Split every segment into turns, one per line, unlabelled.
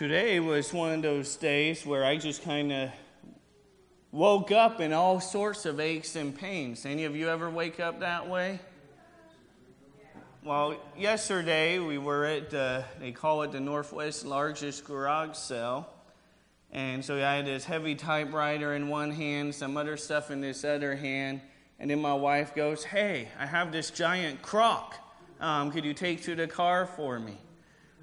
today was one of those days where I just kind of woke up in all sorts of aches and pains. Any of you ever wake up that way? Well, yesterday we were at, uh, they call it the Northwest largest garage sale. And so I had this heavy typewriter in one hand, some other stuff in this other hand. And then my wife goes, Hey, I have this giant crock. Um, could you take to the car for me?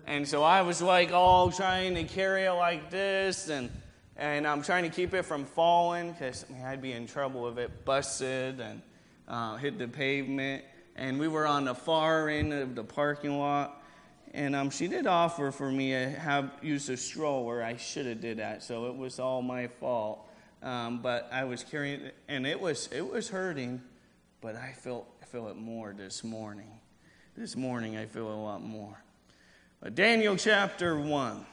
And so I was like all trying to carry it like this, and, and I'm trying to keep it from falling because I'd be in trouble if it busted and uh, hit the pavement. And we were on the far end of the parking lot, and um, she did offer for me to have use a stroller. I should have did that, so it was all my fault. Um, but I was carrying it, and it was it was hurting, but I felt I feel it more this morning. This morning I feel a lot more. Uh, Daniel chapter 1.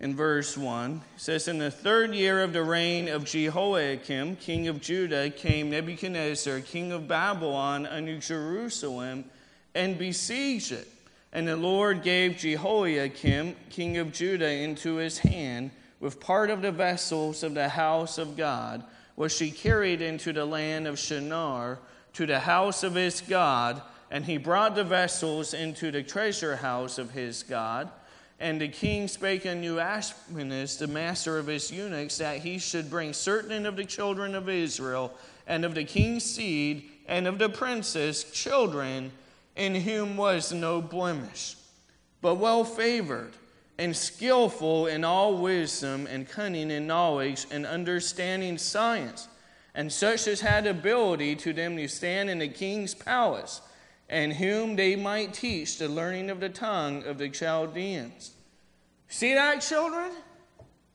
In verse 1, it says, In the third year of the reign of Jehoiakim, king of Judah, came Nebuchadnezzar, king of Babylon, unto Jerusalem and besieged it. And the Lord gave Jehoiakim, king of Judah, into his hand with part of the vessels of the house of God, which he carried into the land of Shinar to the house of his God and he brought the vessels into the treasure house of his God. And the king spake unto Ashpenaz, the master of his eunuchs, that he should bring certain of the children of Israel, and of the king's seed, and of the princes' children in whom was no blemish, but well favored, and skillful in all wisdom, and cunning in knowledge, and understanding science, and such as had ability to them to stand in the king's palace and whom they might teach the learning of the tongue of the Chaldeans. See that, children?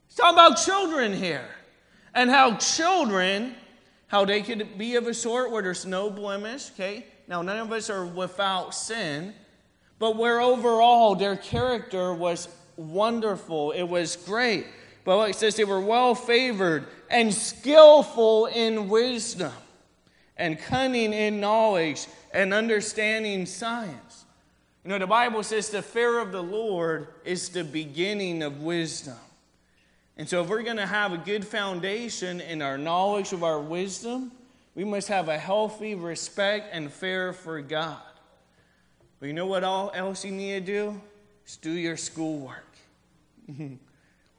It's talking about children here. And how children, how they could be of a sort where there's no blemish, okay? Now, none of us are without sin, but where overall their character was wonderful, it was great. But it says, they were well favored and skillful in wisdom and cunning in knowledge and understanding science. You know, the Bible says the fear of the Lord is the beginning of wisdom. And so, if we're going to have a good foundation in our knowledge of our wisdom, we must have a healthy respect and fear for God. But you know what all else you need to do? Is do your schoolwork.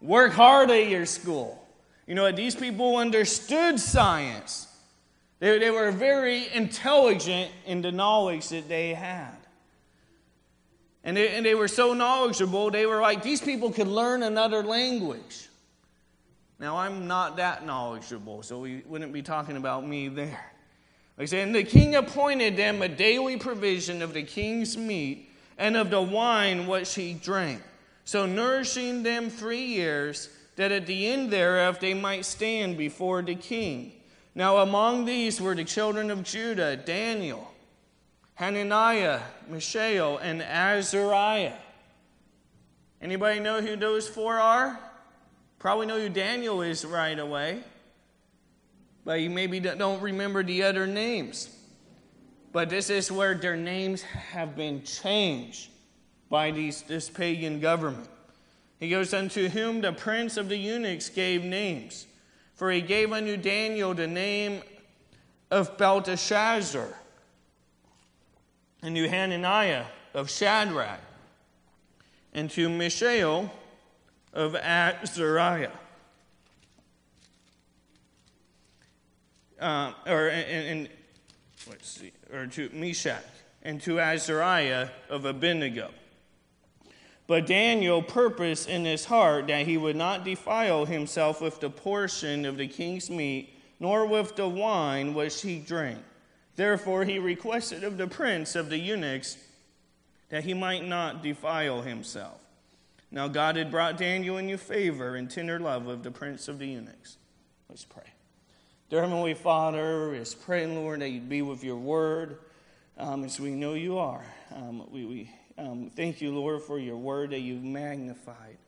Work hard at your school. You know, these people understood science. They, they were very intelligent in the knowledge that they had. And they, and they were so knowledgeable, they were like, these people could learn another language. Now, I'm not that knowledgeable, so we wouldn't be talking about me there. Like and the king appointed them a daily provision of the king's meat and of the wine which he drank, so nourishing them three years, that at the end thereof they might stand before the king. Now, among these were the children of Judah Daniel, Hananiah, Mishael, and Azariah. Anybody know who those four are? Probably know who Daniel is right away, but you maybe don't remember the other names. But this is where their names have been changed by these, this pagan government. He goes, Unto whom the prince of the eunuchs gave names for he gave unto Daniel the name of Belteshazzar, and to Hananiah of Shadrach, and to Mishael of Azariah. Uh, or and, and let's see, or to Meshach, and to Azariah of Abednego. But Daniel purposed in his heart that he would not defile himself with the portion of the king's meat, nor with the wine which he drank. Therefore he requested of the prince of the eunuchs that he might not defile himself. Now God had brought Daniel in into favor and tender love of the prince of the eunuchs. Let's pray. Dear Heavenly Father, is praying, Lord, that you'd be with your word um, as we know you are. Um, we, we um, thank you, Lord, for your word that you've magnified.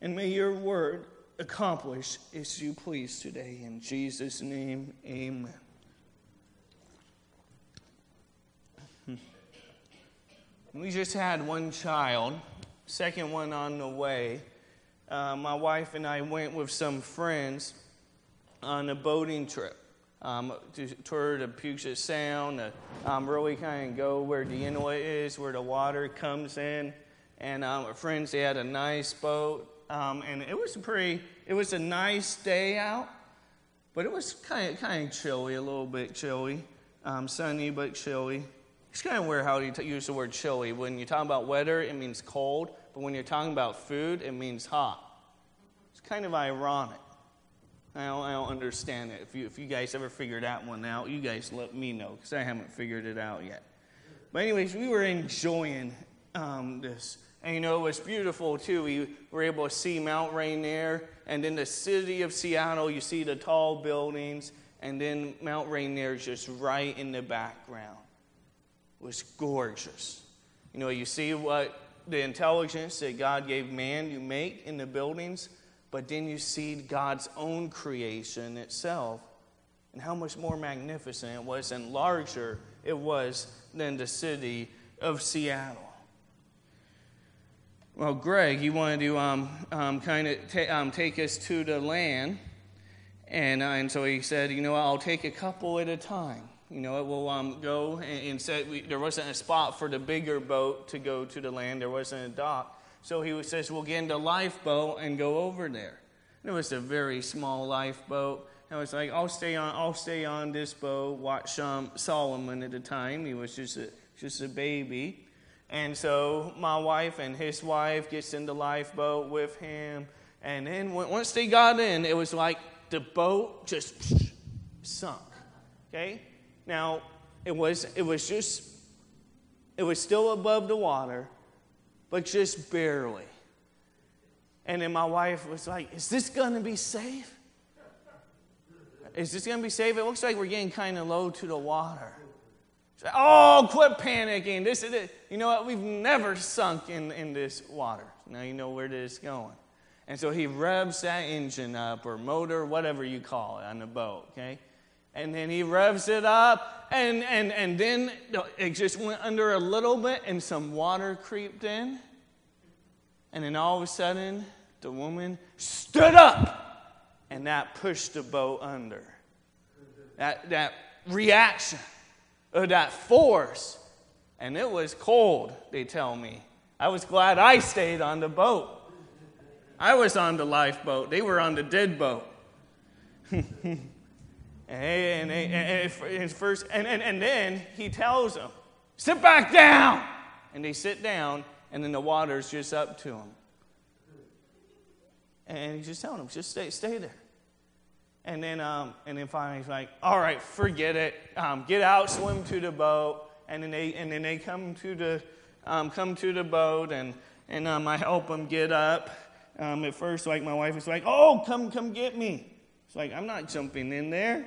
And may your word accomplish as you please today. In Jesus' name, amen. We just had one child, second one on the way. Uh, my wife and I went with some friends on a boating trip um, to tour the Puget Sound, um, really kind of go where the Inlet is, where the water comes in. And um, our friends, they had a nice boat, um, and it was pretty. It was a nice day out, but it was kind of kind of chilly, a little bit chilly, um, sunny but chilly. It's kind of weird how you t- use the word chilly. When you talk about weather, it means cold, but when you're talking about food, it means hot. It's kind of ironic. I don't, I don't understand it. If you, if you guys ever figured that one out, you guys let me know because I haven't figured it out yet. But, anyways, we were enjoying um, this. And you know, it was beautiful too. We were able to see Mount Rainier, and in the city of Seattle, you see the tall buildings, and then Mount Rainier is just right in the background. It was gorgeous. You know, you see what the intelligence that God gave man to make in the buildings, but then you see God's own creation itself and how much more magnificent it was and larger it was than the city of Seattle. Well, Greg, you wanted to um, um, kind of um, take us to the land. And, uh, and so he said, you know, I'll take a couple at a time. You know, it will um, go and, and said we, there wasn't a spot for the bigger boat to go to the land. There wasn't a dock. So he says, We'll get into lifeboat and go over there. And it was a very small lifeboat. I was like, I'll stay on, I'll stay on this boat, watch um, Solomon at the time. He was just a, just a baby. And so my wife and his wife gets in the lifeboat with him. And then once they got in, it was like the boat just sunk. Okay? Now, it was, it was just, it was still above the water, but just barely. And then my wife was like, Is this going to be safe? Is this going to be safe? It looks like we're getting kind of low to the water. Like, oh, quit panicking. This is it. You know what? We've never sunk in, in this water. Now you know where this is going. And so he revs that engine up, or motor, whatever you call it, on the boat, okay? And then he revs it up, and, and, and then it just went under a little bit, and some water creeped in. And then all of a sudden, the woman stood up, and that pushed the boat under. That, that reaction, or that force. And it was cold, they tell me. I was glad I stayed on the boat. I was on the lifeboat, they were on the dead boat. And, and, and, first, and, and, and then he tells them, sit back down. And they sit down, and then the water's just up to them. And he's just telling them, just stay, stay there. And then, um, and then finally he's like, all right, forget it. Um, get out, swim to the boat. And then they, and then they come to the, um, come to the boat, and, and um, I help them get up. Um, at first, like my wife was like, oh, come, come get me. It's like, I'm not jumping in there.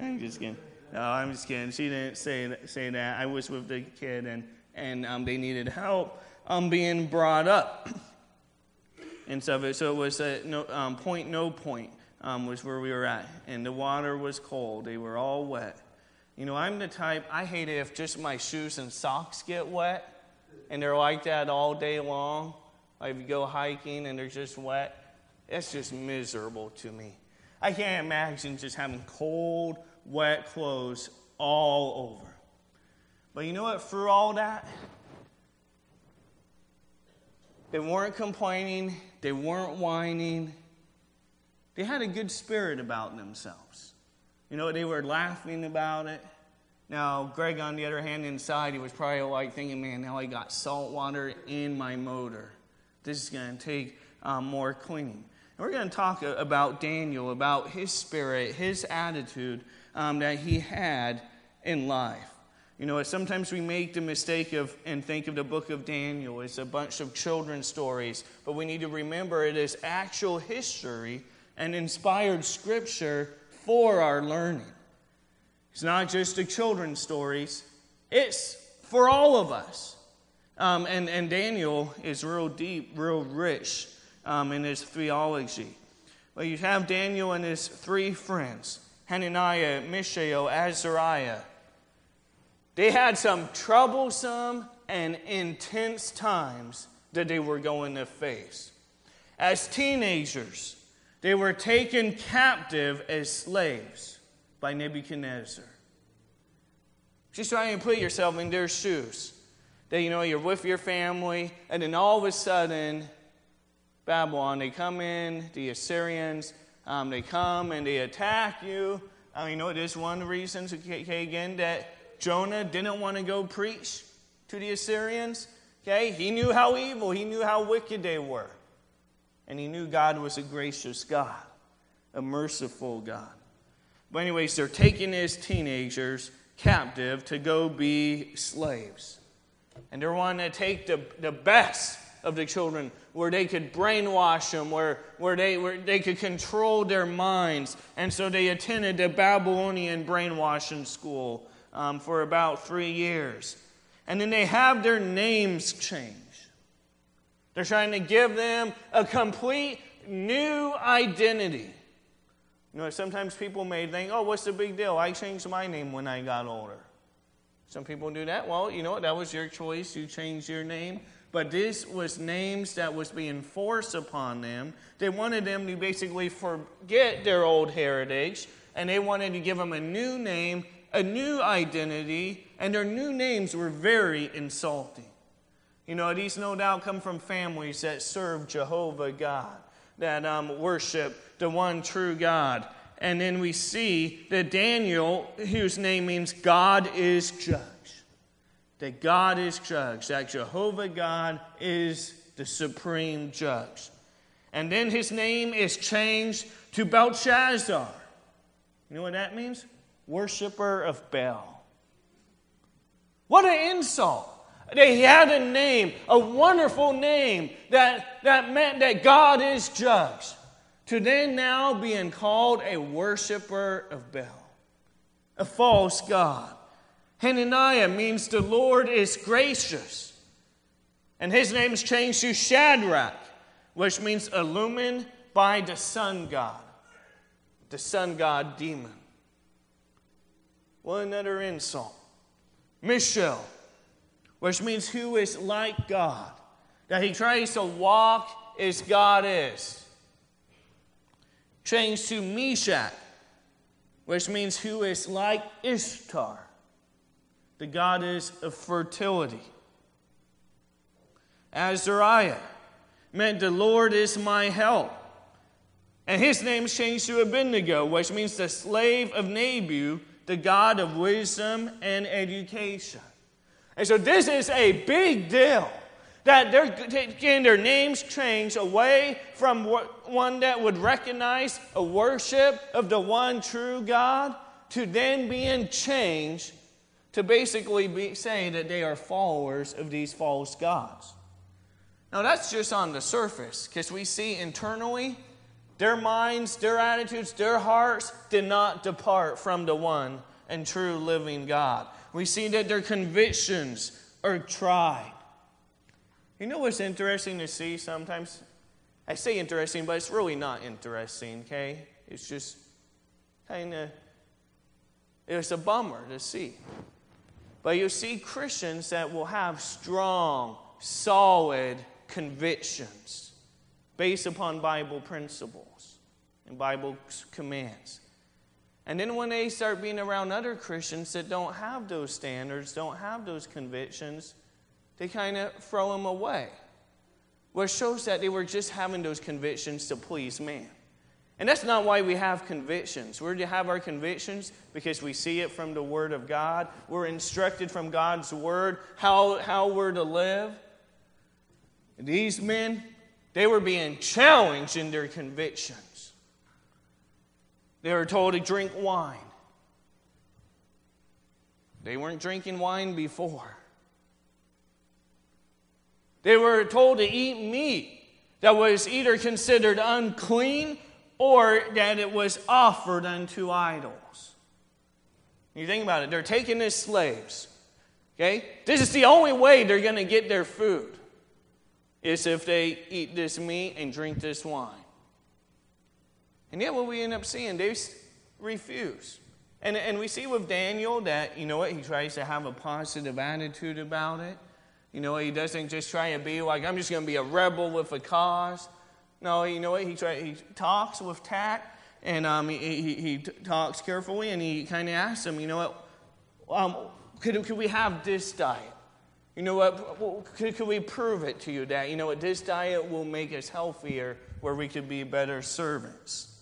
I'm just kidding. No, I'm just kidding. She didn't say, say that. I was with the kid, and, and um, they needed help um, being brought up and stuff. So it was a no, um, point, no point um, was where we were at. And the water was cold. They were all wet. You know, I'm the type, I hate it if just my shoes and socks get wet. And they're like that all day long. Like if you go hiking and they're just wet, it's just miserable to me. I can't imagine just having cold, wet clothes all over. But you know what? Through all that, they weren't complaining, they weren't whining. They had a good spirit about themselves. You know, they were laughing about it. Now, Greg, on the other hand, inside, he was probably like thinking, man, now I got salt water in my motor. This is going to take um, more cleaning. And we're going to talk about Daniel, about his spirit, his attitude um, that he had in life. You know, sometimes we make the mistake of and think of the book of Daniel as a bunch of children's stories, but we need to remember it is actual history and inspired scripture for our learning. It's not just the children's stories, it's for all of us. Um, and, and Daniel is real deep, real rich um, in his theology. Well, you have Daniel and his three friends. Hananiah, Mishael, Azariah. They had some troublesome and intense times that they were going to face. As teenagers, they were taken captive as slaves by Nebuchadnezzar. Just try and put yourself in their shoes. That you know you're with your family, and then all of a sudden, Babylon, they come in, the Assyrians, um, they come and they attack you. I mean, you know, it is one reasons, okay, again, that Jonah didn't want to go preach to the Assyrians. Okay, he knew how evil, he knew how wicked they were. And he knew God was a gracious God, a merciful God. But, anyways, they're taking his teenagers captive to go be slaves. And they're wanting to take the, the best of the children where they could brainwash them, where, where, they, where they could control their minds. And so they attended the Babylonian brainwashing school um, for about three years. And then they have their names changed. They're trying to give them a complete new identity. You know, sometimes people may think, oh, what's the big deal? I changed my name when I got older. Some people do that. Well, you know what? That was your choice. You changed your name. But this was names that was being forced upon them. They wanted them to basically forget their old heritage, and they wanted to give them a new name, a new identity, and their new names were very insulting. You know, these no doubt come from families that serve Jehovah God, that um, worship the one true God. And then we see that Daniel, whose name means God is judge, that God is judge, that Jehovah God is the supreme judge. And then his name is changed to Belshazzar. You know what that means? Worshipper of Baal. What an insult. He had a name, a wonderful name that, that meant that God is judge to then now being called a worshiper of Baal, a false God. Hananiah means the Lord is gracious. And his name is changed to Shadrach, which means illumined by the sun god, the sun god demon. What another insult. Mishael, which means who is like God, that he tries to walk as God is changed to Meshach, which means who is like Ishtar, the goddess of fertility. Azariah meant the Lord is my help. And his name changed to Abednego, which means the slave of Nabu, the God of wisdom and education. And so this is a big deal that they're getting their names changed away from one that would recognize a worship of the one true God to then being changed to basically be saying that they are followers of these false gods. Now, that's just on the surface because we see internally their minds, their attitudes, their hearts did not depart from the one and true living God. We see that their convictions are tried. You know what's interesting to see sometimes? I say interesting, but it's really not interesting, okay? It's just kind of, it's a bummer to see. But you see Christians that will have strong, solid convictions based upon Bible principles and Bible commands. And then when they start being around other Christians that don't have those standards, don't have those convictions, they kind of throw them away. Which shows that they were just having those convictions to please man. And that's not why we have convictions. We're to have our convictions because we see it from the Word of God. We're instructed from God's Word how, how we're to live. These men, they were being challenged in their convictions. They were told to drink wine. They weren't drinking wine before. They were told to eat meat that was either considered unclean or that it was offered unto idols. You think about it, they're taken as slaves. Okay? This is the only way they're going to get their food is if they eat this meat and drink this wine. And yet, what we end up seeing, they refuse. And, and we see with Daniel that, you know what, he tries to have a positive attitude about it. You know, he doesn't just try to be like, I'm just going to be a rebel with a cause. No, you know what? He, try, he talks with tact and um, he, he, he, talks carefully and he kind of asks him, you know what? Um, could, could we have this diet? You know what? Could, could we prove it to you that, you know what, this diet will make us healthier where we could be better servants?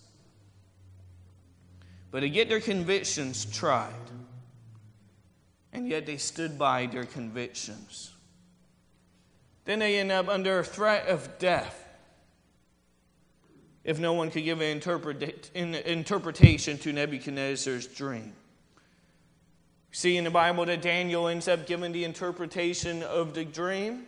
But to get their convictions tried, and yet they stood by their convictions. Then they end up under a threat of death if no one could give an interpretation to Nebuchadnezzar's dream. See in the Bible that Daniel ends up giving the interpretation of the dream.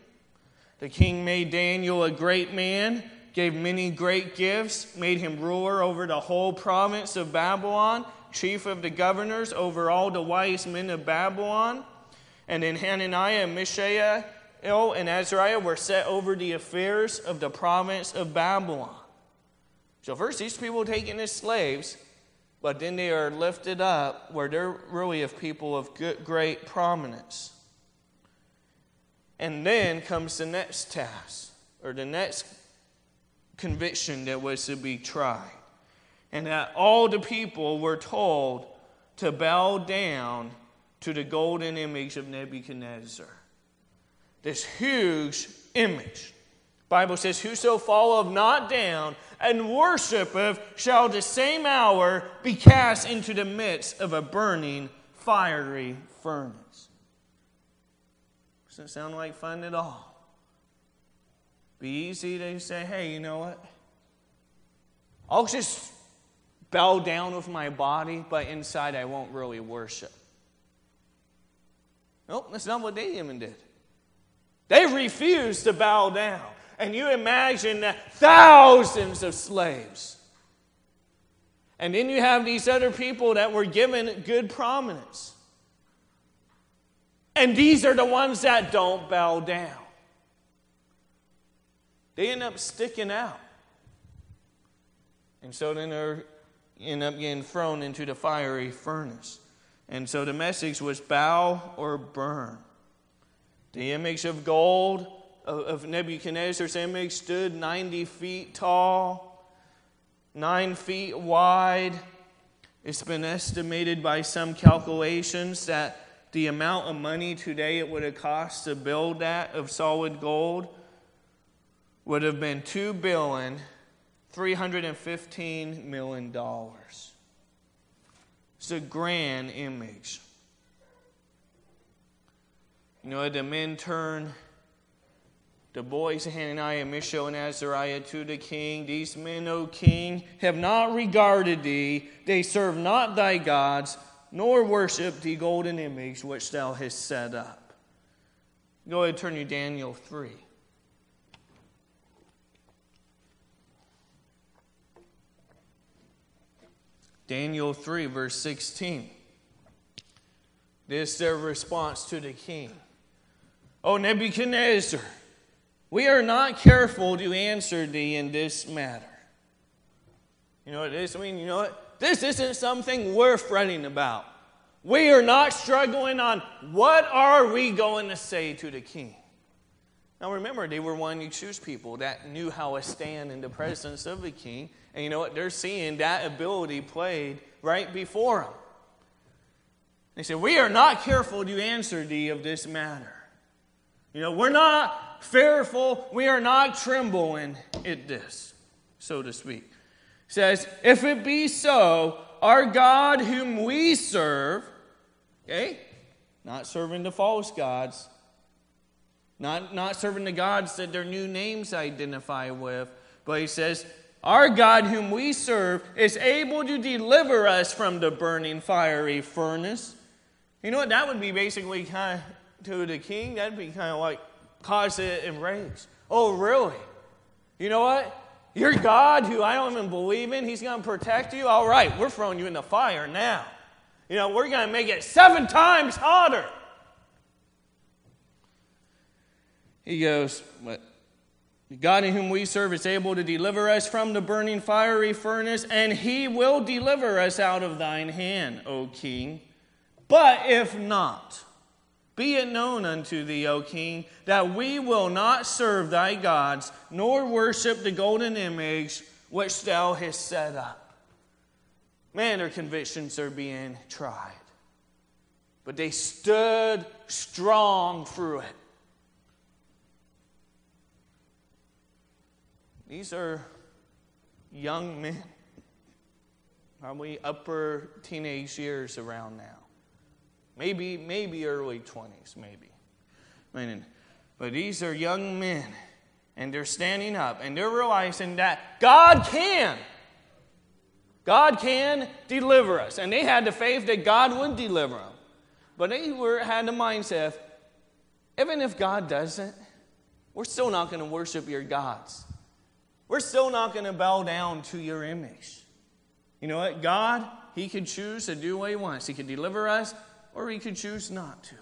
The king made Daniel a great man, gave many great gifts, made him ruler over the whole province of Babylon, chief of the governors over all the wise men of Babylon. And then Hananiah Mishael and Azariah were set over the affairs of the province of Babylon. So, first, these people were taken as slaves, but then they are lifted up where they're really of people of good, great prominence. And then comes the next task, or the next conviction that was to be tried. And that all the people were told to bow down to the golden image of Nebuchadnezzar. This huge image. Bible says, Whoso falleth not down and worshipeth shall the same hour be cast into the midst of a burning fiery furnace. Doesn't sound like fun at all. Be easy to say, hey, you know what? I'll just bow down with my body, but inside I won't really worship. Nope, that's not what they even did. They refused to bow down. And you imagine thousands of slaves. And then you have these other people that were given good prominence. And these are the ones that don't bow down. They end up sticking out. And so then they end up getting thrown into the fiery furnace. And so the message was bow or burn. The image of gold of Nebuchadnezzar's image stood 90 feet tall, 9 feet wide. It's been estimated by some calculations that the amount of money today it would have cost to build that of solid gold would have been two billion three hundred and fifteen million dollars. It's a grand image. You know, the men turn the boys Hananiah, Mishael, and Azariah to the king. These men, O king, have not regarded thee. They serve not thy gods, nor worship the golden image which thou hast set up. Go ahead and turn to Daniel 3. Daniel 3, verse 16. This is their response to the king. O Nebuchadnezzar, we are not careful to answer thee in this matter. You know what this mean, You know what? This isn't something we're fretting about. We are not struggling on what are we going to say to the king. Now remember, they were one choose people that knew how to stand in the presence of the king. And you know what? They're seeing that ability played right before them. They said, We are not careful to answer thee of this matter. You know, we're not fearful, we are not trembling at this, so to speak. It says, If it be so, our God whom we serve, okay, not serving the false gods, not, not serving the gods that their new names identify with, but he says, our God, whom we serve, is able to deliver us from the burning fiery furnace. You know what? That would be basically kind of to the king, that'd be kind of like cause it enraged. Oh, really? You know what? Your God, who I don't even believe in, he's going to protect you? All right, we're throwing you in the fire now. You know, we're going to make it seven times hotter. He goes, What? God in whom we serve is able to deliver us from the burning fiery furnace, and he will deliver us out of thine hand, O king. But if not, Be it known unto thee, O king, that we will not serve thy gods, nor worship the golden image which thou hast set up. Man, their convictions are being tried. But they stood strong through it. These are young men, probably upper teenage years around now. Maybe, maybe early 20s, maybe. But these are young men, and they're standing up, and they're realizing that God can. God can deliver us. And they had the faith that God would deliver them. But they were, had the mindset even if God doesn't, we're still not going to worship your gods. We're still not going to bow down to your image. You know what? God, He could choose to do what He wants. He could deliver us, or He could choose not to.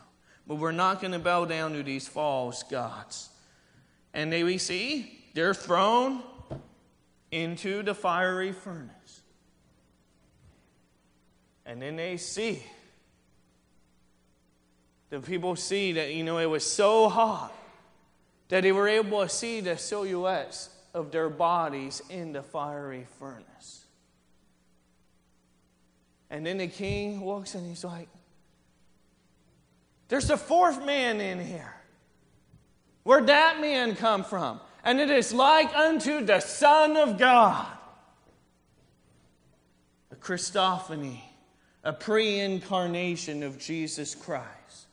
But we're not going to bow down to these false gods. And they we see they're thrown into the fiery furnace. And then they see the people see that, you know, it was so hot that they were able to see the silhouettes of their bodies in the fiery furnace. And then the king walks in, he's like, There's a fourth man in here. Where'd that man come from? And it is like unto the Son of God. A Christophany, a pre incarnation of Jesus Christ.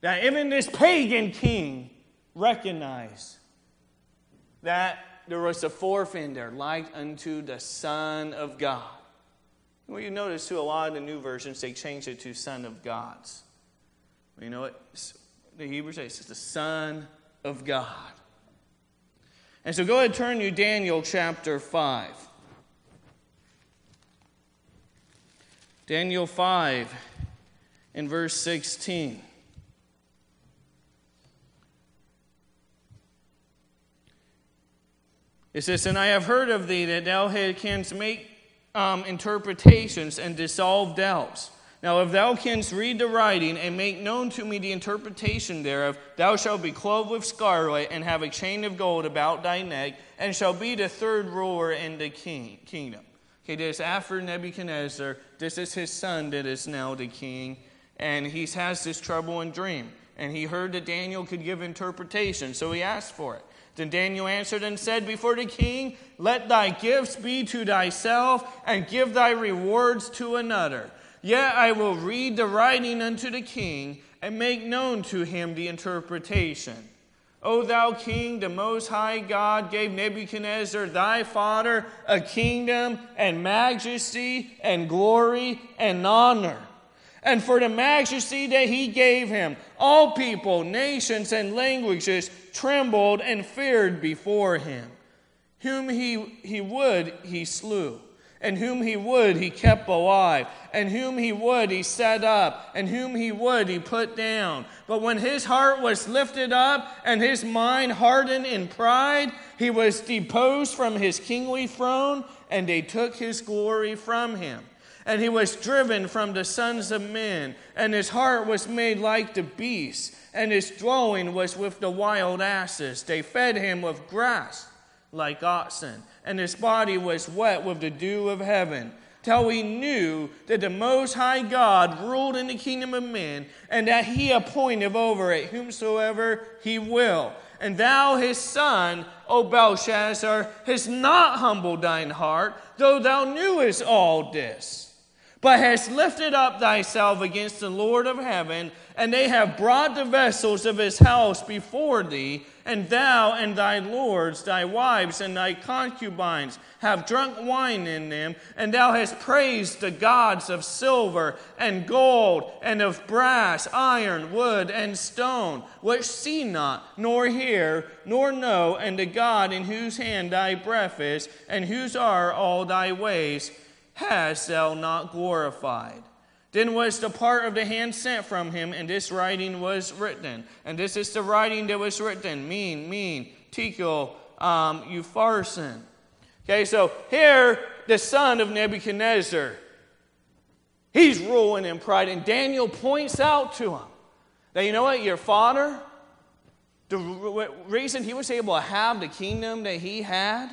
That even this pagan king recognized that there was a fourth in there, like unto the Son of God. Well, you notice too, a lot of the new versions, they change it to Son of Gods. You know what? The Hebrew says it's the Son of God. And so go ahead and turn to Daniel chapter 5. Daniel 5 in verse 16. It says, And I have heard of thee that thou canst make um, interpretations and dissolve doubts. Now, if thou canst read the writing and make known to me the interpretation thereof, thou shalt be clothed with scarlet and have a chain of gold about thy neck, and shall be the third ruler in the king, kingdom. Okay, this after Nebuchadnezzar. This is his son that is now the king, and he has this trouble and dream. And he heard that Daniel could give interpretation, so he asked for it. Then Daniel answered and said before the king, Let thy gifts be to thyself, and give thy rewards to another. Yet I will read the writing unto the king, and make known to him the interpretation. O thou king, the most high God gave Nebuchadnezzar thy father a kingdom and majesty and glory and honor. And for the majesty that he gave him, all people, nations, and languages trembled and feared before him. Whom he, he would, he slew. And whom he would, he kept alive. And whom he would, he set up. And whom he would, he put down. But when his heart was lifted up and his mind hardened in pride, he was deposed from his kingly throne, and they took his glory from him. And he was driven from the sons of men, and his heart was made like the beasts and his dwelling was with the wild asses. They fed him with grass like oxen, and his body was wet with the dew of heaven, till he knew that the Most High God ruled in the kingdom of men, and that he appointed over it whomsoever he will. And thou, his son, O Belshazzar, hast not humbled thine heart, though thou knewest all this but hast lifted up thyself against the Lord of heaven, and they have brought the vessels of his house before thee, and thou and thy lords, thy wives, and thy concubines have drunk wine in them, and thou hast praised the gods of silver and gold, and of brass, iron, wood, and stone, which see not, nor hear, nor know, and the God in whose hand thy breath is, and whose are all thy ways hast thou not glorified? Then was the part of the hand sent from him, and this writing was written. And this is the writing that was written mene, mene, tekel, um, upharsin. Okay, so here, the son of Nebuchadnezzar, he's ruling in pride, and Daniel points out to him That you know what? Your father, the reason he was able to have the kingdom that he had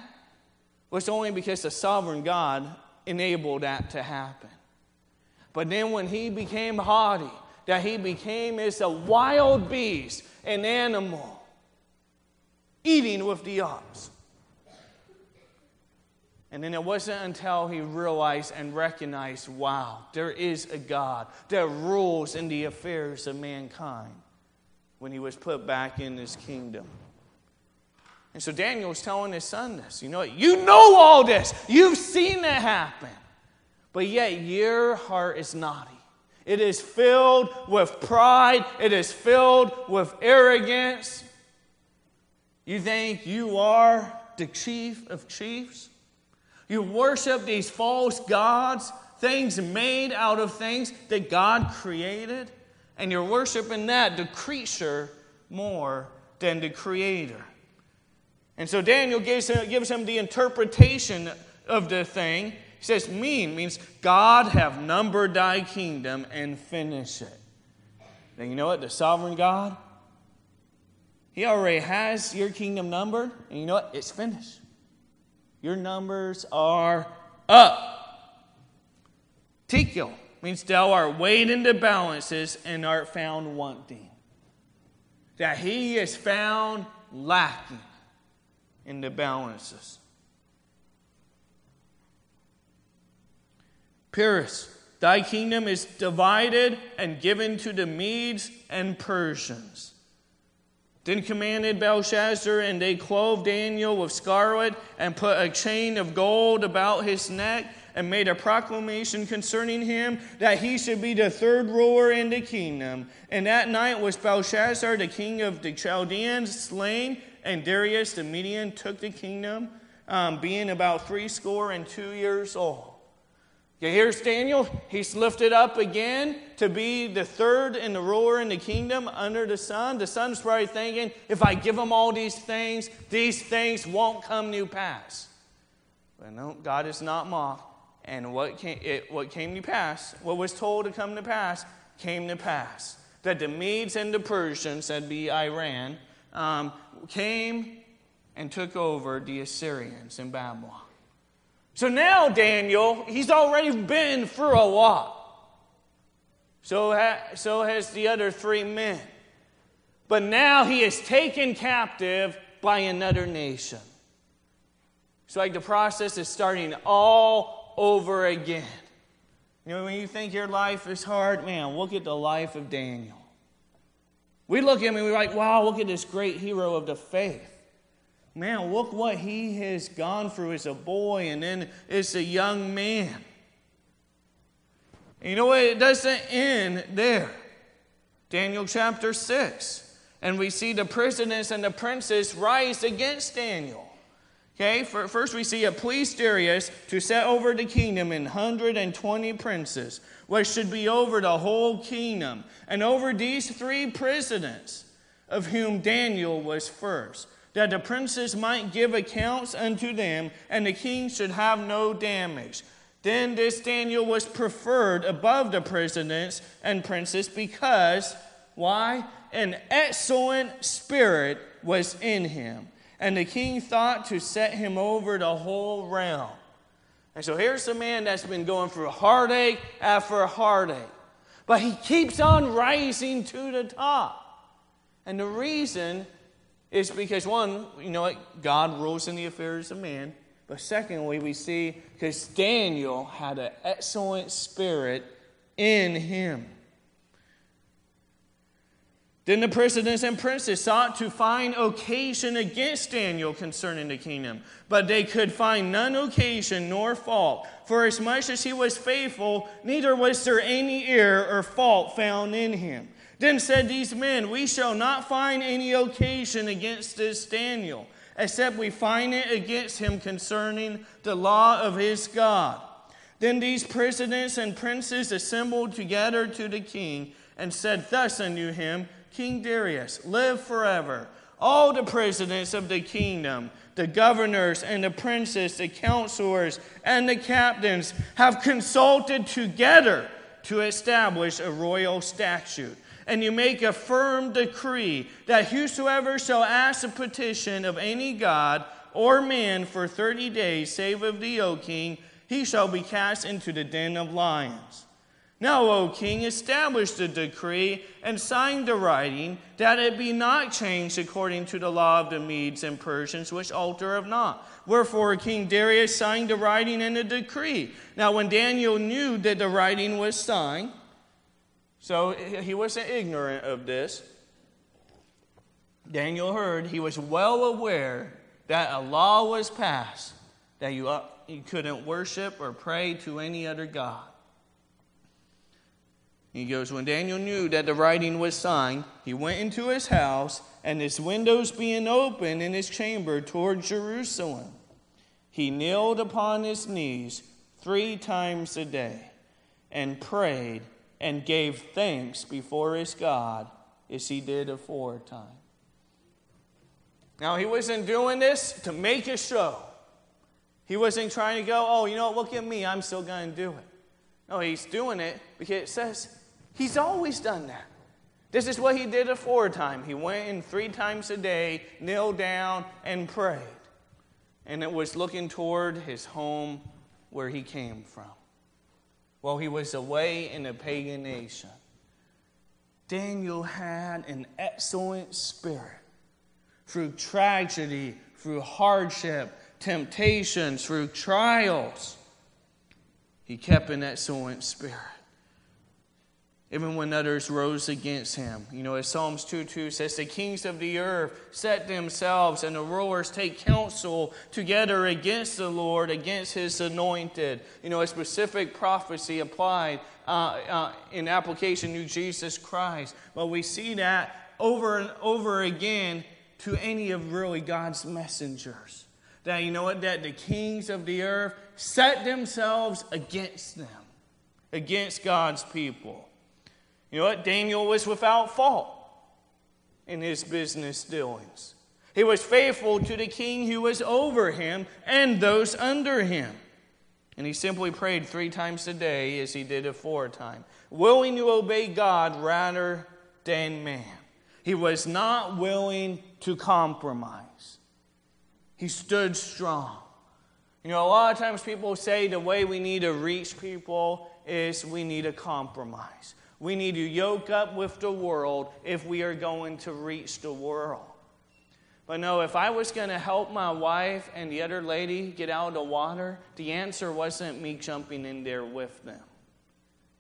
was only because the sovereign God enabled that to happen. But then when he became haughty, that he became as a wild beast, an animal, eating with the ox. And then it wasn't until he realized and recognized wow, there is a God that rules in the affairs of mankind when he was put back in his kingdom. And so Daniel was telling his son this. You know, you know all this, you've seen it happen, but yet your heart is naughty. It is filled with pride, it is filled with arrogance. You think you are the chief of chiefs? You worship these false gods, things made out of things that God created, and you're worshiping that, the creature, more than the creator. And so Daniel gives him, gives him the interpretation of the thing. He says, mene means God have numbered thy kingdom and finish it. And you know what? The sovereign God, He already has your kingdom numbered, and you know what? It's finished. Your numbers are up. Tekel means thou art weighed into balances and art found wanting. That he is found lacking in the balances. Peres, thy kingdom is divided and given to the Medes and Persians. Then commanded Belshazzar, and they clothed Daniel with scarlet, and put a chain of gold about his neck, and made a proclamation concerning him that he should be the third ruler in the kingdom. And that night was Belshazzar, the king of the Chaldeans, slain, and Darius the Median took the kingdom, um, being about threescore and two years old. Okay, here's Daniel. He's lifted up again to be the third in the ruler in the kingdom under the son. The son's probably thinking, if I give him all these things, these things won't come to pass. But no, God is not mocked. And what came, it, what came to pass, what was told to come to pass, came to pass. That the Medes and the Persians, that'd be Iran, um, came and took over the Assyrians in Babylon. So now Daniel, he's already been through a lot. So, ha- so has the other three men. But now he is taken captive by another nation. It's like the process is starting all over again. You know, when you think your life is hard, man, look at the life of Daniel. We look at him and we're like, wow, look at this great hero of the faith. Man, look what he has gone through as a boy and then as a young man. And you know what? It doesn't end there. Daniel chapter 6. And we see the presidents and the princes rise against Daniel. Okay, first we see a police Darius to set over the kingdom in 120 princes, which should be over the whole kingdom, and over these three presidents, of whom Daniel was first that the princes might give accounts unto them, and the king should have no damage. Then this Daniel was preferred above the presidents and princes because, why? An excellent spirit was in him. And the king thought to set him over the whole realm. And so here's a man that's been going through heartache after heartache. But he keeps on rising to the top. And the reason is because one, you know what? God rules in the affairs of man. But secondly, we see because Daniel had an excellent spirit in him. Then the presidents and princes sought to find occasion against Daniel concerning the kingdom, but they could find none occasion nor fault. For as much as he was faithful, neither was there any error or fault found in him. Then said these men, We shall not find any occasion against this Daniel, except we find it against him concerning the law of his God. Then these presidents and princes assembled together to the king and said thus unto him, King Darius, live forever. All the presidents of the kingdom, the governors and the princes, the counselors and the captains have consulted together to establish a royal statute and you make a firm decree that whosoever shall ask a petition of any God or man for 30 days, save of thee, O king, he shall be cast into the den of lions. Now, O king, establish the decree and sign the writing, that it be not changed according to the law of the Medes and Persians, which alter of not. Wherefore King Darius signed the writing and the decree. Now, when Daniel knew that the writing was signed, so he wasn't ignorant of this, Daniel heard, he was well aware that a law was passed that you, uh, you couldn't worship or pray to any other God. He goes, When Daniel knew that the writing was signed, he went into his house, and his windows being open in his chamber toward Jerusalem, he kneeled upon his knees three times a day and prayed and gave thanks before his God as he did aforetime. Now, he wasn't doing this to make a show. He wasn't trying to go, oh, you know look at me, I'm still going to do it. No, he's doing it because it says He's always done that. This is what he did aforetime. He went in three times a day, knelt down, and prayed. And it was looking toward his home where he came from. While he was away in a pagan nation, Daniel had an excellent spirit. Through tragedy, through hardship, temptations, through trials, he kept an excellent spirit even when others rose against him. You know, as Psalms 2 2 says, the kings of the earth set themselves and the rulers take counsel together against the Lord, against his anointed. You know, a specific prophecy applied uh, uh, in application to Jesus Christ. But we see that over and over again to any of really God's messengers. That, you know what, that the kings of the earth set themselves against them, against God's people. You know what? Daniel was without fault in his business dealings. He was faithful to the king who was over him and those under him. And he simply prayed three times a day as he did aforetime, willing to obey God rather than man. He was not willing to compromise. He stood strong. You know, a lot of times people say the way we need to reach people is we need a compromise. We need to yoke up with the world if we are going to reach the world. But no, if I was going to help my wife and the other lady get out of the water, the answer wasn't me jumping in there with them.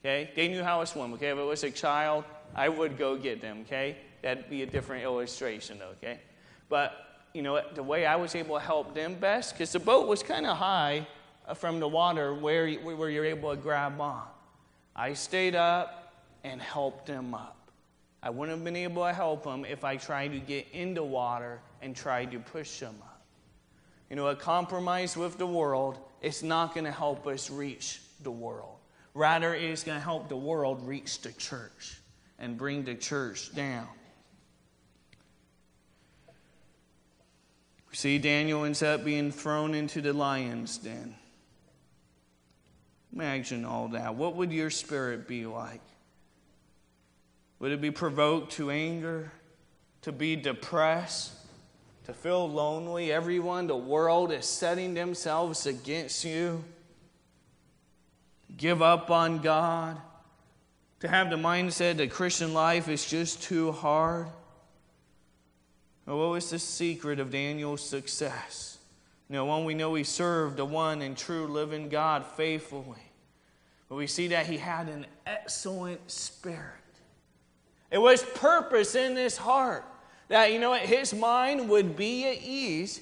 Okay? They knew how to swim. Okay? If it was a child, I would go get them. Okay? That'd be a different illustration, okay? But, you know, the way I was able to help them best, because the boat was kind of high uh, from the water where, where you're able to grab on. I stayed up, and help them up. I wouldn't have been able to help them if I tried to get into water and tried to push them up. You know, a compromise with the world is not going to help us reach the world. Rather, it is going to help the world reach the church and bring the church down. See, Daniel ends up being thrown into the lion's den. Imagine all that. What would your spirit be like? Would it be provoked to anger, to be depressed, to feel lonely? Everyone, the world is setting themselves against you. Give up on God. To have the mindset that Christian life is just too hard. Well, what was the secret of Daniel's success? You one, we know he served the one and true living God faithfully. But we see that he had an excellent spirit. It was purpose in his heart that, you know what, his mind would be at ease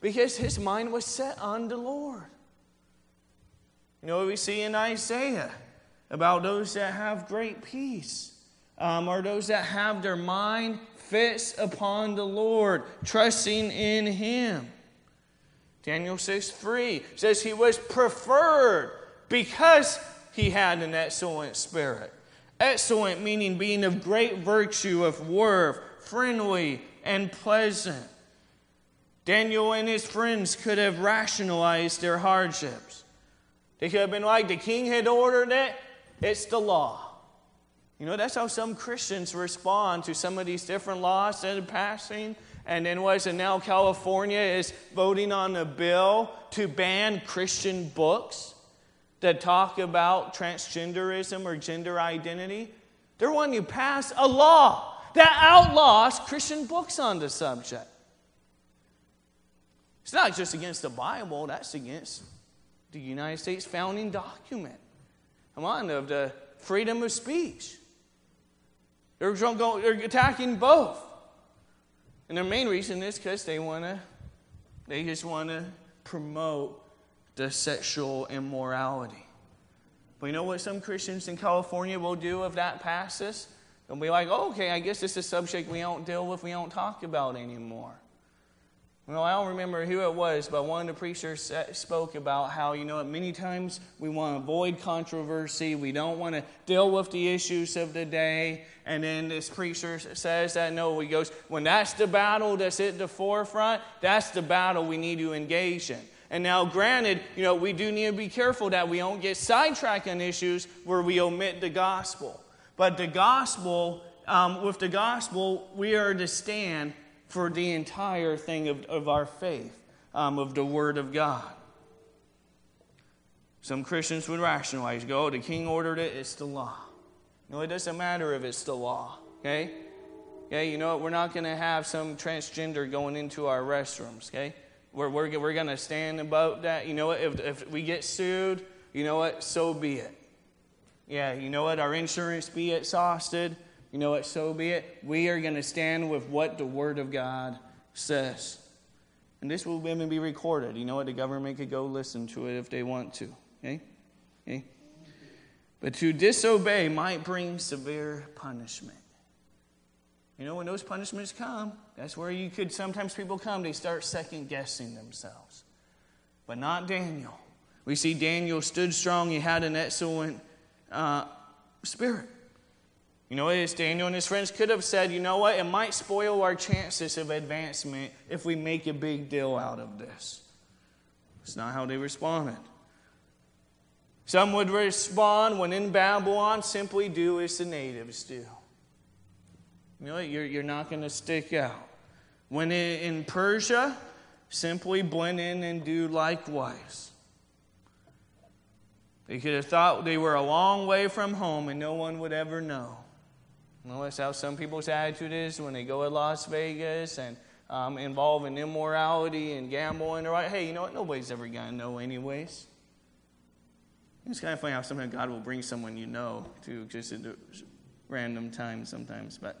because his mind was set on the Lord. You know what we see in Isaiah about those that have great peace, um, are those that have their mind fixed upon the Lord, trusting in Him. Daniel 6 3 says he was preferred because he had an excellent spirit. Excellent meaning being of great virtue, of worth, friendly, and pleasant. Daniel and his friends could have rationalized their hardships. They could have been like, the king had ordered it, it's the law. You know, that's how some Christians respond to some of these different laws that are passing. And then was it now California is voting on a bill to ban Christian books that talk about transgenderism or gender identity. They're wanting to pass a law that outlaws Christian books on the subject. It's not just against the Bible, that's against the United States founding document. Come on, of the freedom of speech. They're, they're attacking both. And their main reason is because they want to, they just want to promote the sexual immorality. But you know what some Christians in California will do if that passes? They'll be like, oh, okay, I guess is a subject we don't deal with, we don't talk about anymore. Well, I don't remember who it was, but one of the preachers spoke about how, you know, many times we want to avoid controversy. We don't want to deal with the issues of the day. And then this preacher says that, no, he goes, when that's the battle that's at the forefront, that's the battle we need to engage in. And now, granted, you know, we do need to be careful that we don't get sidetracked on issues where we omit the gospel. But the gospel, um, with the gospel, we are to stand for the entire thing of, of our faith, um, of the Word of God. Some Christians would rationalize, go, the king ordered it, it's the law. No, it doesn't matter if it's the law, okay? Okay, you know what? We're not going to have some transgender going into our restrooms, okay? We're, we're, we're going to stand about that. You know what? If, if we get sued, you know what? So be it. Yeah, you know what? Our insurance be exhausted. You know what? So be it. We are going to stand with what the Word of God says. And this will even be recorded. You know what? The government could go listen to it if they want to. Okay? Okay? But to disobey might bring severe punishment. You know, when those punishments come, that's where you could sometimes people come, they start second guessing themselves. But not Daniel. We see Daniel stood strong, he had an excellent uh, spirit. You know, as Daniel and his friends could have said, you know what, it might spoil our chances of advancement if we make a big deal out of this. It's not how they responded. Some would respond when in Babylon, simply do as the natives do. You know, you're, you're not going to stick out. When in Persia, simply blend in and do likewise. They could have thought they were a long way from home and no one would ever know. That's how some people's attitude is when they go to Las Vegas and um, involve in immorality and gambling. Like, hey, you know what? Nobody's ever going to know, anyways. It's kind of funny how sometimes God will bring someone you know to just at random times sometimes. But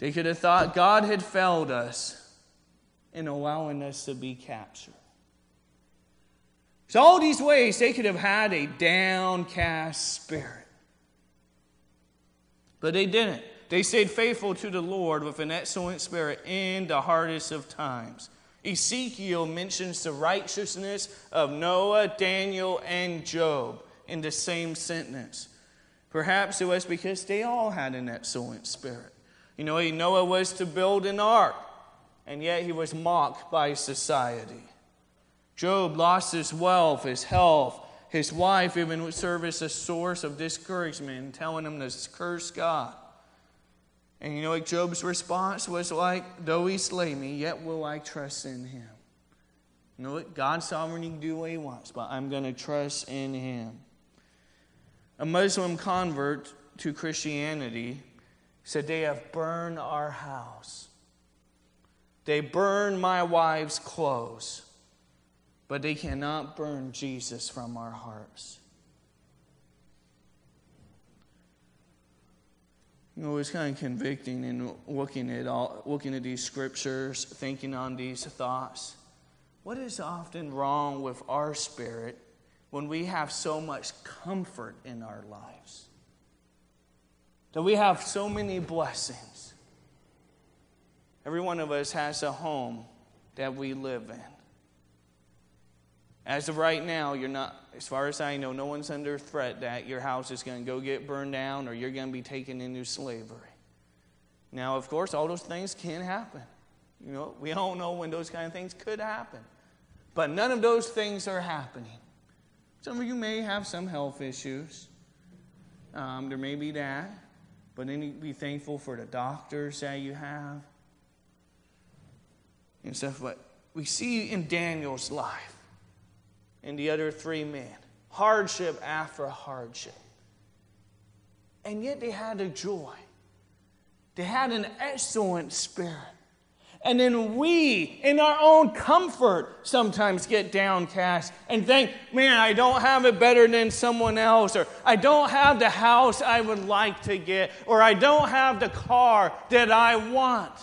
they could have thought God had failed us in allowing us to be captured. So, all these ways, they could have had a downcast spirit. But they didn't. They stayed faithful to the Lord with an excellent spirit in the hardest of times. Ezekiel mentions the righteousness of Noah, Daniel, and Job in the same sentence. Perhaps it was because they all had an excellent spirit. You know, Noah was to build an ark, and yet he was mocked by society. Job lost his wealth, his health, his wife even would serve as a source of discouragement, telling him to curse God. And you know what Job's response was like? Though he slay me, yet will I trust in him. You know what? God's sovereign, he can do what he wants, but I'm going to trust in him. A Muslim convert to Christianity said, They have burned our house. They burned my wife's clothes but they cannot burn Jesus from our hearts. You know, it's kind of convicting in looking at all, looking at these scriptures, thinking on these thoughts. What is often wrong with our spirit when we have so much comfort in our lives? That we have so many blessings. Every one of us has a home that we live in. As of right now, you're not, as far as I know, no one's under threat that your house is going to go get burned down or you're going to be taken into slavery. Now, of course, all those things can happen. You know, we all know when those kind of things could happen. But none of those things are happening. Some of you may have some health issues. Um, there may be that. But then you be thankful for the doctors that you have and stuff. But we see in Daniel's life and the other three men hardship after hardship. And yet they had a joy. They had an excellent spirit. And then we, in our own comfort, sometimes get downcast and think, man, I don't have it better than someone else, or I don't have the house I would like to get, or I don't have the car that I want.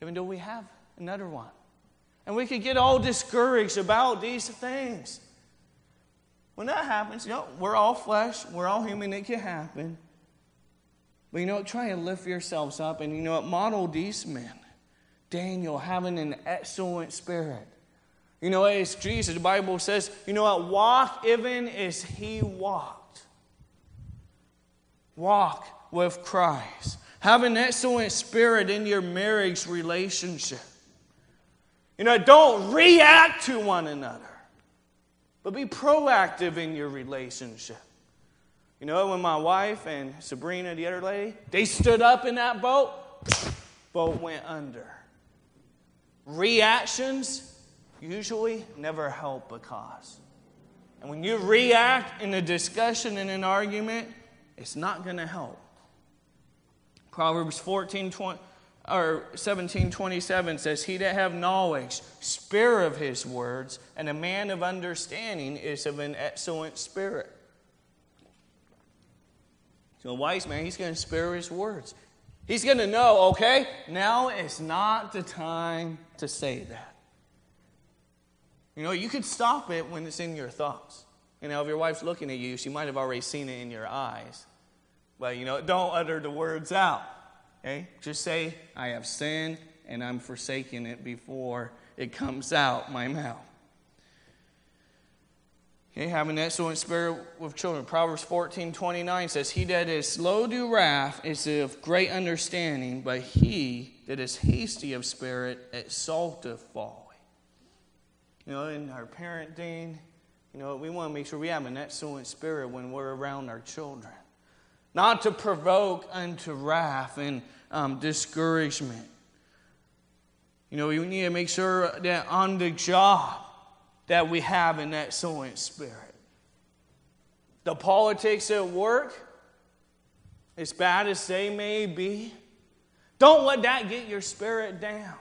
Even though we have another one. And we can get all discouraged about these things. When that happens, you know, we're all flesh, we're all human, it can happen. But you know what? Try and lift yourselves up and you know what? Model these men. Daniel having an excellent spirit. You know, it's Jesus, the Bible says, you know what? Walk even as he walked. Walk with Christ. Have an excellent spirit in your marriage relationship. You know, don't react to one another, but be proactive in your relationship. You know, when my wife and Sabrina, the other lady, they stood up in that boat, boat went under. Reactions usually never help a cause. And when you react in a discussion, in an argument, it's not going to help. Proverbs 14, 20, or 1727 says, He that have knowledge, spare of his words, and a man of understanding is of an excellent spirit. So a wise man, he's going to spare his words. He's going to know, okay, now is not the time to say that. You know, you could stop it when it's in your thoughts. You know, if your wife's looking at you, she might have already seen it in your eyes. But, you know, don't utter the words out. Okay? Just say, I have sinned and I'm forsaking it before it comes out my mouth. Okay, having excellent spirit with children. Proverbs 14 29 says, He that is slow to wrath is of great understanding, but he that is hasty of spirit exalteth folly. You know, in our parenting, you know, we want to make sure we have an excellent spirit when we're around our children. Not to provoke unto wrath and um, discouragement. You know, we need to make sure that on the job that we have an excellent spirit. The politics at work, as bad as they may be, don't let that get your spirit down.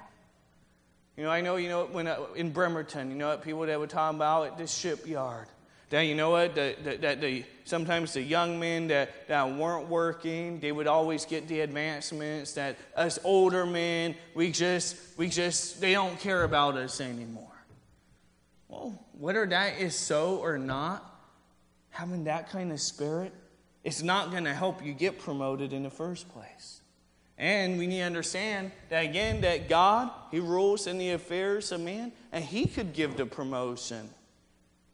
You know, I know, you know, when uh, in Bremerton, you know, people that were talking about at the shipyard. That you know what? That, that, the, sometimes the young men that, that weren't working, they would always get the advancements. That us older men, we just, we just, they don't care about us anymore. Well, whether that is so or not, having that kind of spirit, it's not going to help you get promoted in the first place. And we need to understand that again, that God, He rules in the affairs of man, and He could give the promotion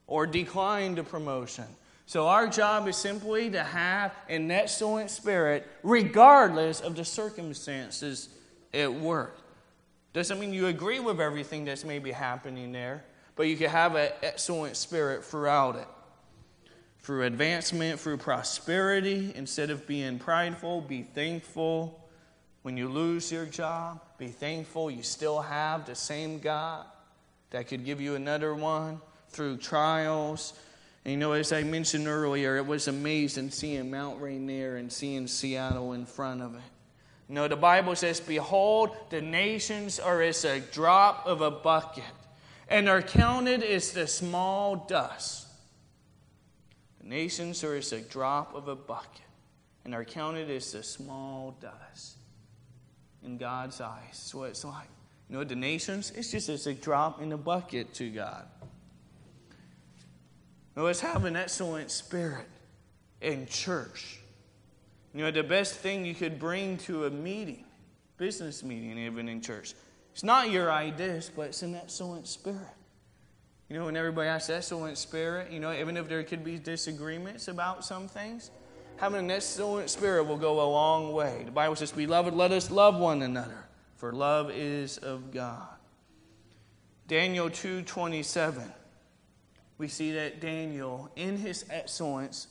or decline the promotion. So our job is simply to have an excellent spirit regardless of the circumstances at work. Doesn't mean you agree with everything that's maybe happening there, but you can have an excellent spirit throughout it. Through advancement, through prosperity, instead of being prideful, be thankful. When you lose your job, be thankful you still have the same God that could give you another one through trials. And you know, as I mentioned earlier, it was amazing seeing Mount Rainier and seeing Seattle in front of it. You know, the Bible says, Behold, the nations are as a drop of a bucket, and are counted as the small dust. The nations are as a drop of a bucket, and are counted as the small dust in God's eyes. That's what it's like. You know, the nations, it's just as a drop in the bucket to God. Now, let's have an excellent spirit in church. You know, the best thing you could bring to a meeting, business meeting, even in church, it's not your ideas, but it's an excellent spirit. You know, when everybody has excellent spirit, you know, even if there could be disagreements about some things, having an excellent spirit will go a long way. The Bible says, Beloved, let us love one another, for love is of God. Daniel 2.27, we see that Daniel, in his excellence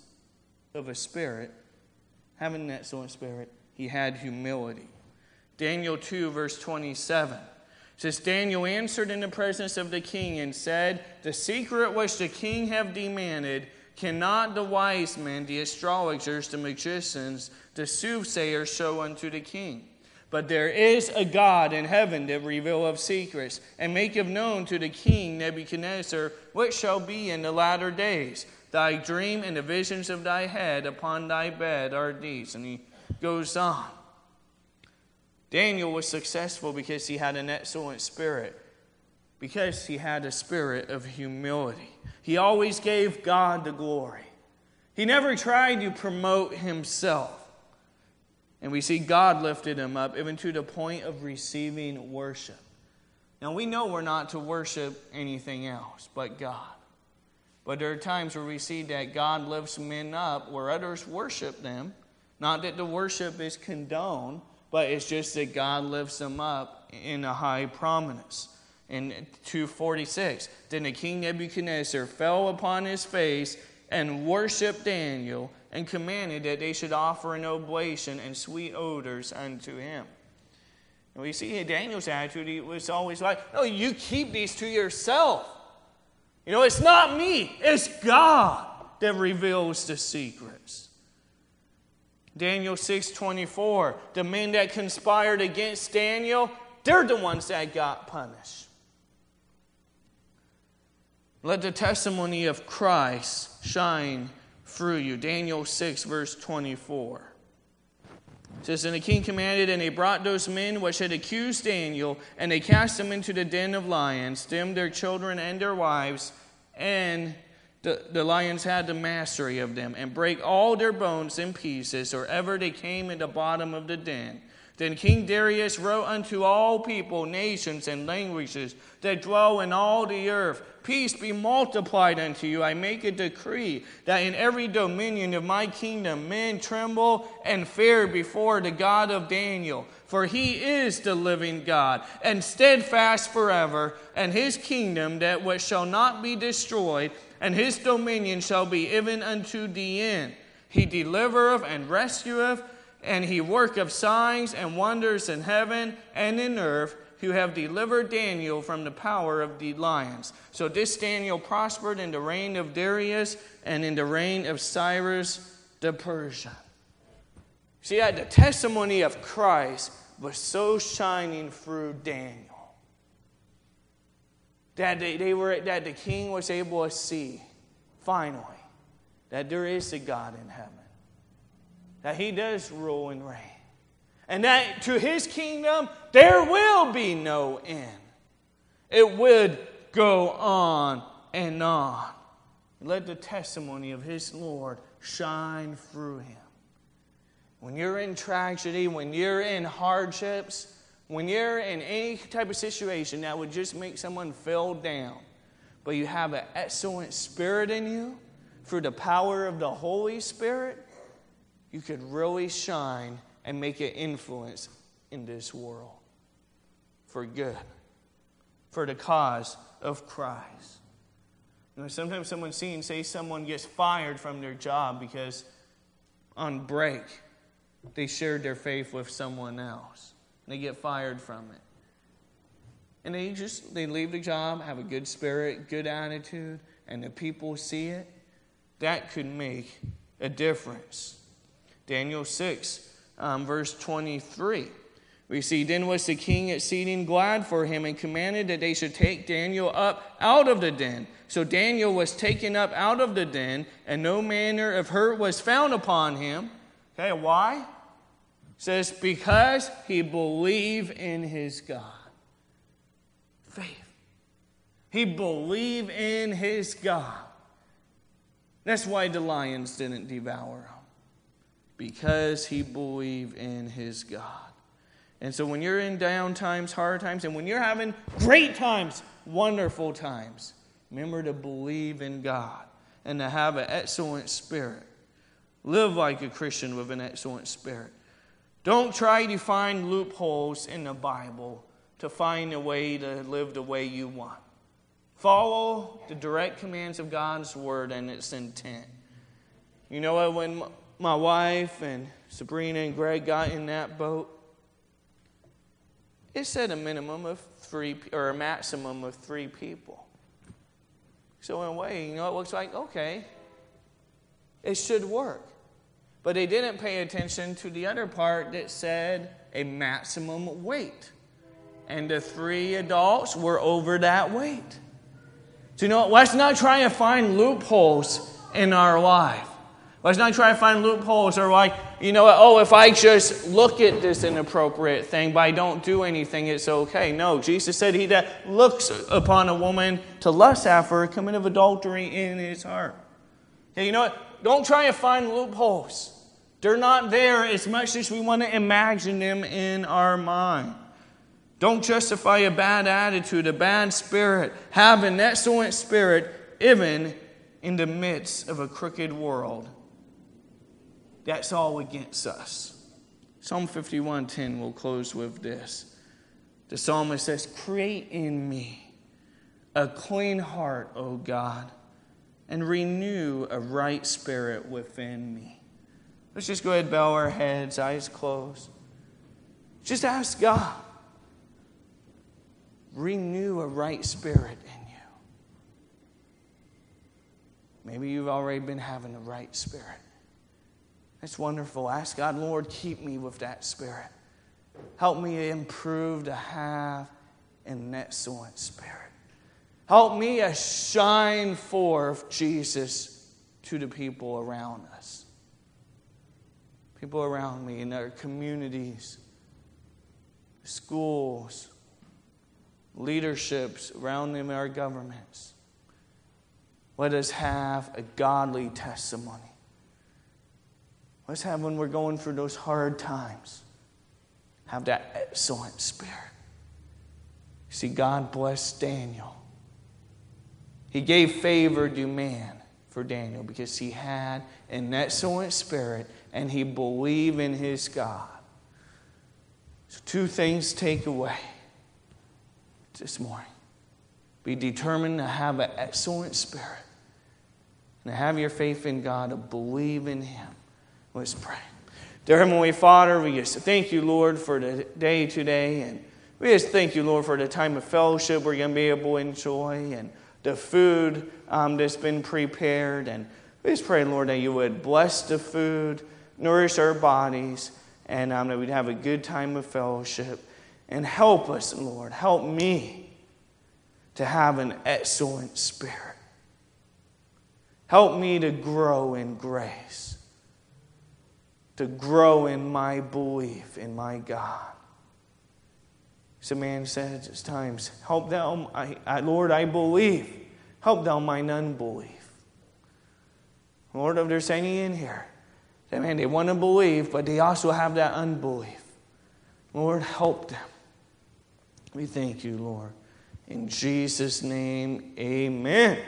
of a spirit, having an excellent spirit, he had humility. Daniel 2, verse 27 says, Daniel answered in the presence of the king and said, The secret which the king have demanded cannot the wise men, the astrologers, the magicians, the soothsayers show unto the king. But there is a God in heaven that revealeth secrets, and maketh known to the king Nebuchadnezzar what shall be in the latter days. Thy dream and the visions of thy head upon thy bed are these. And he goes on. Daniel was successful because he had an excellent spirit, because he had a spirit of humility. He always gave God the glory. He never tried to promote himself. And we see God lifted him up even to the point of receiving worship. Now we know we're not to worship anything else but God. But there are times where we see that God lifts men up where others worship them. Not that the worship is condoned, but it's just that God lifts them up in a high prominence. In 246, then the king Nebuchadnezzar fell upon his face and worshiped Daniel and commanded that they should offer an oblation and sweet odors unto him. And we see Daniel's attitude, he was always like, No, you keep these to yourself. You know, it's not me, it's God that reveals the secrets. Daniel 6:24, the men that conspired against Daniel, they're the ones that got punished. Let the testimony of Christ shine through you. Daniel 6, verse 24. It says, And the king commanded, and they brought those men which had accused Daniel, and they cast them into the den of lions, them their children and their wives, and the, the lions had the mastery of them, and break all their bones in pieces, or ever they came in the bottom of the den. Then King Darius wrote unto all people, nations, and languages that dwell in all the earth Peace be multiplied unto you. I make a decree that in every dominion of my kingdom men tremble and fear before the God of Daniel. For he is the living God, and steadfast forever, and his kingdom that which shall not be destroyed, and his dominion shall be even unto the end. He delivereth and rescueth and he worketh signs and wonders in heaven and in earth, who have delivered Daniel from the power of the lions. So this Daniel prospered in the reign of Darius and in the reign of Cyrus the Persian. See, the testimony of Christ was so shining through Daniel that they, they were that the king was able to see finally that there is a God in heaven that he does rule and reign. And that to his kingdom there will be no end. It would go on and on. Let the testimony of his Lord shine through him. When you're in tragedy, when you're in hardships, when you're in any type of situation that would just make someone feel down, but you have an excellent spirit in you through the power of the Holy Spirit, you could really shine and make an influence in this world for good, for the cause of Christ. You know, sometimes someone sees, say someone gets fired from their job because on break they shared their faith with someone else. They get fired from it. And they just they leave the job, have a good spirit, good attitude, and the people see it. That could make a difference. Daniel 6, um, verse 23. We see, Then was the king exceeding glad for him and commanded that they should take Daniel up out of the den. So Daniel was taken up out of the den, and no manner of hurt was found upon him. Okay, why? Says, Because he believed in his God. Faith. He believed in his God. That's why the lions didn't devour him because he believed in his God. And so when you're in down times, hard times, and when you're having great times, wonderful times, remember to believe in God and to have an excellent spirit. Live like a Christian with an excellent spirit. Don't try to find loopholes in the Bible to find a way to live the way you want. Follow the direct commands of God's word and its intent. You know what? When my wife and Sabrina and Greg got in that boat, it said a minimum of three or a maximum of three people. So in a way, you know, it looks like okay, it should work. But they didn't pay attention to the other part that said a maximum weight. And the three adults were over that weight. So, you know, let's not try to find loopholes in our life. Let's not try to find loopholes or like, you know, oh, if I just look at this inappropriate thing, but I don't do anything, it's okay. No, Jesus said he that looks upon a woman to lust after her committed adultery in his heart. Okay, you know what? Don't try to find loopholes. They're not there as much as we want to imagine them in our mind. Don't justify a bad attitude, a bad spirit. Have an excellent spirit, even in the midst of a crooked world. That's all against us. Psalm 51:10 will close with this. The psalmist says, "Create in me a clean heart, O God, and renew a right spirit within me." Let's just go ahead and bow our heads, eyes closed. Just ask God, renew a right spirit in you. Maybe you've already been having a right spirit. That's wonderful. Ask God, Lord, keep me with that spirit. Help me improve to have an excellent spirit. Help me shine forth Jesus to the people around us. People around me in our communities, schools, leaderships around them in our governments. Let us have a godly testimony. Let's have when we're going through those hard times, have that excellent spirit. See, God blessed Daniel. He gave favor to man for Daniel because he had an excellent spirit and he believed in his God. So, two things take away this morning. Be determined to have an excellent spirit and to have your faith in God, to believe in Him. Let's pray. Dear Heavenly Father, we just thank you, Lord, for the day today. And we just thank you, Lord, for the time of fellowship we're going to be able to enjoy and the food um, that's been prepared. And we just pray, Lord, that you would bless the food, nourish our bodies, and um, that we'd have a good time of fellowship. And help us, Lord, help me to have an excellent spirit. Help me to grow in grace to grow in my belief in my God. So man says at times, Help thou, I, I, Lord, I believe. Help thou mine unbelief. Lord, if there's any in here that man, they want to believe, but they also have that unbelief. Lord, help them. We thank you, Lord. In Jesus' name, amen.